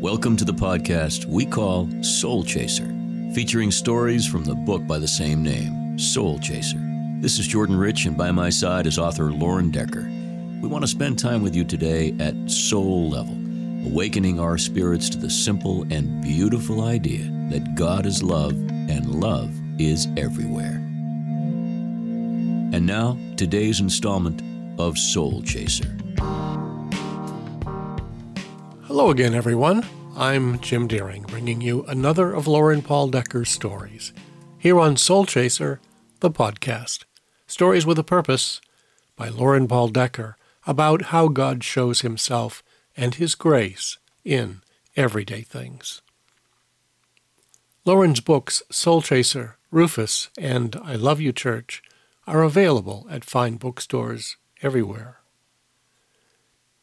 Welcome to the podcast we call Soul Chaser, featuring stories from the book by the same name, Soul Chaser. This is Jordan Rich, and by my side is author Loren Decker. We want to spend time with you today at soul level, awakening our spirits to the simple and beautiful idea that God is love and love is everywhere. And now, today's installment of Soul Chaser. Hello again, everyone. I'm Jim Deering, bringing you another of Loren Paul Decker's stories here on Soul Chaser, the podcast. Stories with a Purpose by Loren Paul Decker about how God shows himself and his grace in everyday things. Loren's books, Soul Chaser, Rufus, and I Love You Church, are available at fine bookstores everywhere.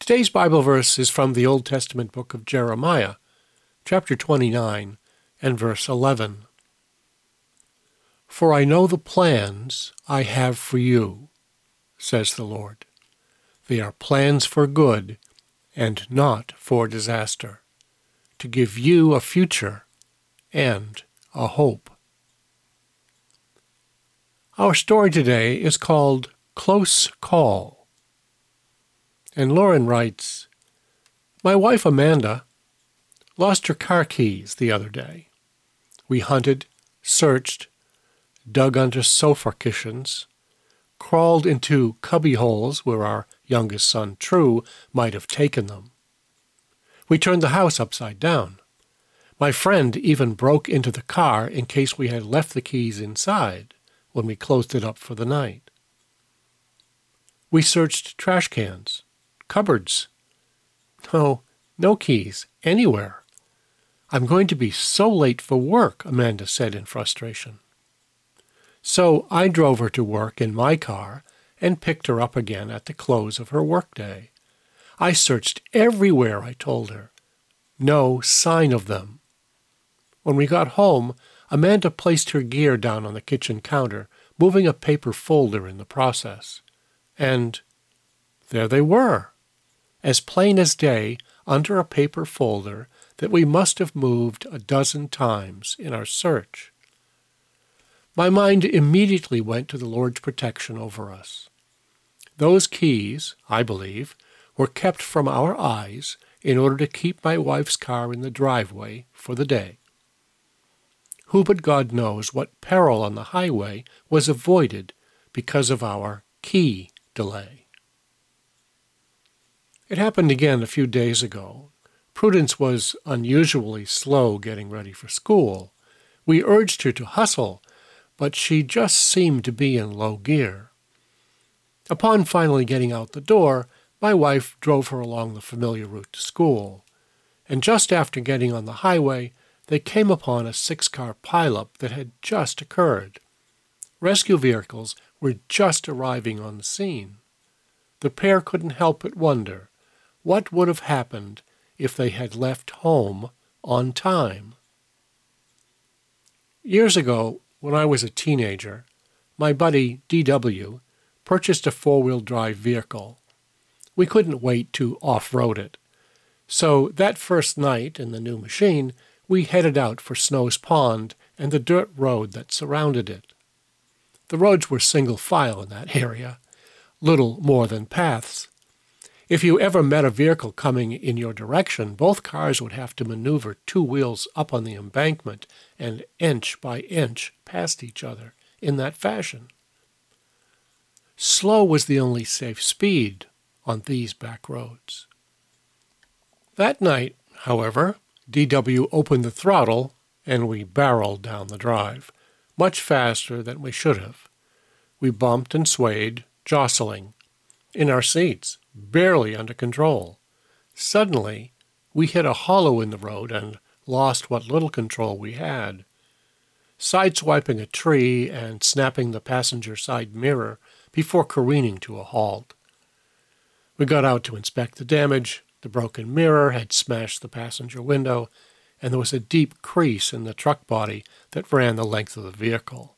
Today's Bible verse is from the Old Testament book of Jeremiah, chapter 29 and verse 11. For I know the plans I have for you, says the Lord. They are plans for good and not for disaster, to give you a future and a hope. Our story today is called Close Call. And Loren writes, My wife Amanda lost her car keys the other day. We hunted, searched, dug under sofa cushions, crawled into cubby holes where our youngest son, True, might have taken them. We turned the house upside down. My friend even broke into the car in case we had left the keys inside when we closed it up for the night. We searched trash cans, cupboards. No, no keys, anywhere. I'm going to be so late for work, Amanda said in frustration. So I drove her to work in my car and picked her up again at the close of her workday. I searched everywhere, I told her. No sign of them. When we got home, Amanda placed her gear down on the kitchen counter, moving a paper folder in the process. And there they were as plain as day under a paper folder that we must have moved a dozen times in our search. My mind immediately went to the Lord's protection over us. Those keys, I believe, were kept from our eyes in order to keep my wife's car in the driveway for the day. Who but God knows what peril on the highway was avoided because of our key delay? It happened again a few days ago. Prudence was unusually slow getting ready for school. We urged her to hustle, but she just seemed to be in low gear. Upon finally getting out the door, my wife drove her along the familiar route to school. And just after getting on the highway, they came upon a six car pileup that had just occurred. Rescue vehicles were just arriving on the scene. The pair couldn't help but wonder what would have happened if they had left home on time? Years ago, when I was a teenager, my buddy D.W. purchased a four wheel drive vehicle. We couldn't wait to off road it. So that first night in the new machine, we headed out for Snow's Pond and the dirt road that surrounded it. The roads were single file in that area, little more than paths, if you ever met a vehicle coming in your direction, both cars would have to maneuver two wheels up on the embankment and inch by inch past each other in that fashion. Slow was the only safe speed on these back roads. That night, however, DW opened the throttle and we barreled down the drive, much faster than we should have. We bumped and swayed, jostling, in our seats barely under control. Suddenly, we hit a hollow in the road and lost what little control we had. Sideswiping a tree and snapping the passenger side mirror before careening to a halt. We got out to inspect the damage. The broken mirror had smashed the passenger window, and there was a deep crease in the truck body that ran the length of the vehicle.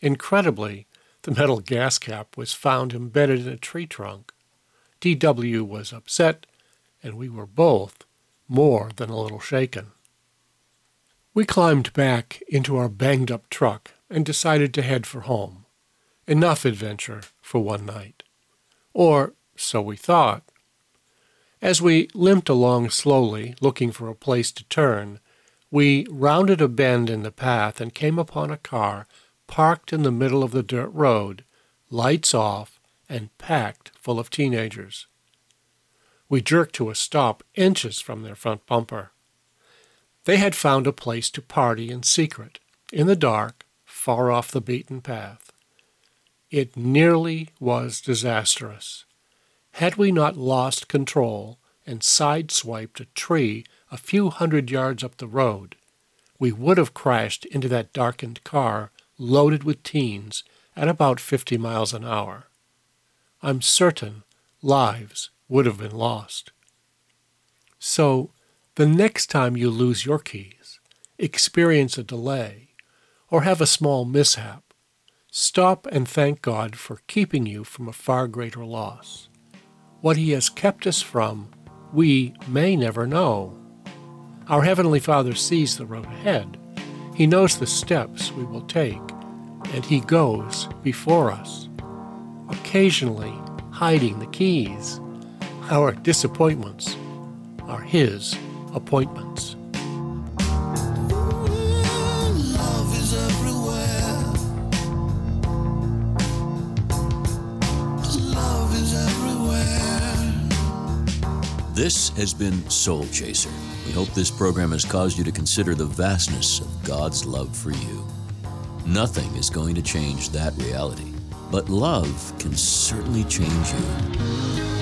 Incredibly, the metal gas cap was found embedded in a tree trunk. DW was upset, and we were both more than a little shaken. We climbed back into our banged up truck and decided to head for home. Enough adventure for one night. Or so we thought. As we limped along slowly, looking for a place to turn, we rounded a bend in the path and came upon a car parked in the middle of the dirt road, lights off, and packed full of teenagers. We jerked to a stop inches from their front bumper. They had found a place to party in secret, in the dark, far off the beaten path. It nearly was disastrous. Had we not lost control and sideswiped a tree a few hundred yards up the road, we would have crashed into that darkened car loaded with teens at about 50 miles an hour. I'm certain lives would have been lost. So, the next time you lose your keys, experience a delay, or have a small mishap, stop and thank God for keeping you from a far greater loss. What He has kept us from, we may never know. Our Heavenly Father sees the road ahead. He knows the steps we will take, and He goes before us, occasionally hiding the keys. Our disappointments are His appointments. Love is everywhere. Love is everywhere. This has been Soul Chaser. We hope this program has caused you to consider the vastness of God's love for you. Nothing is going to change that reality, but love can certainly change you.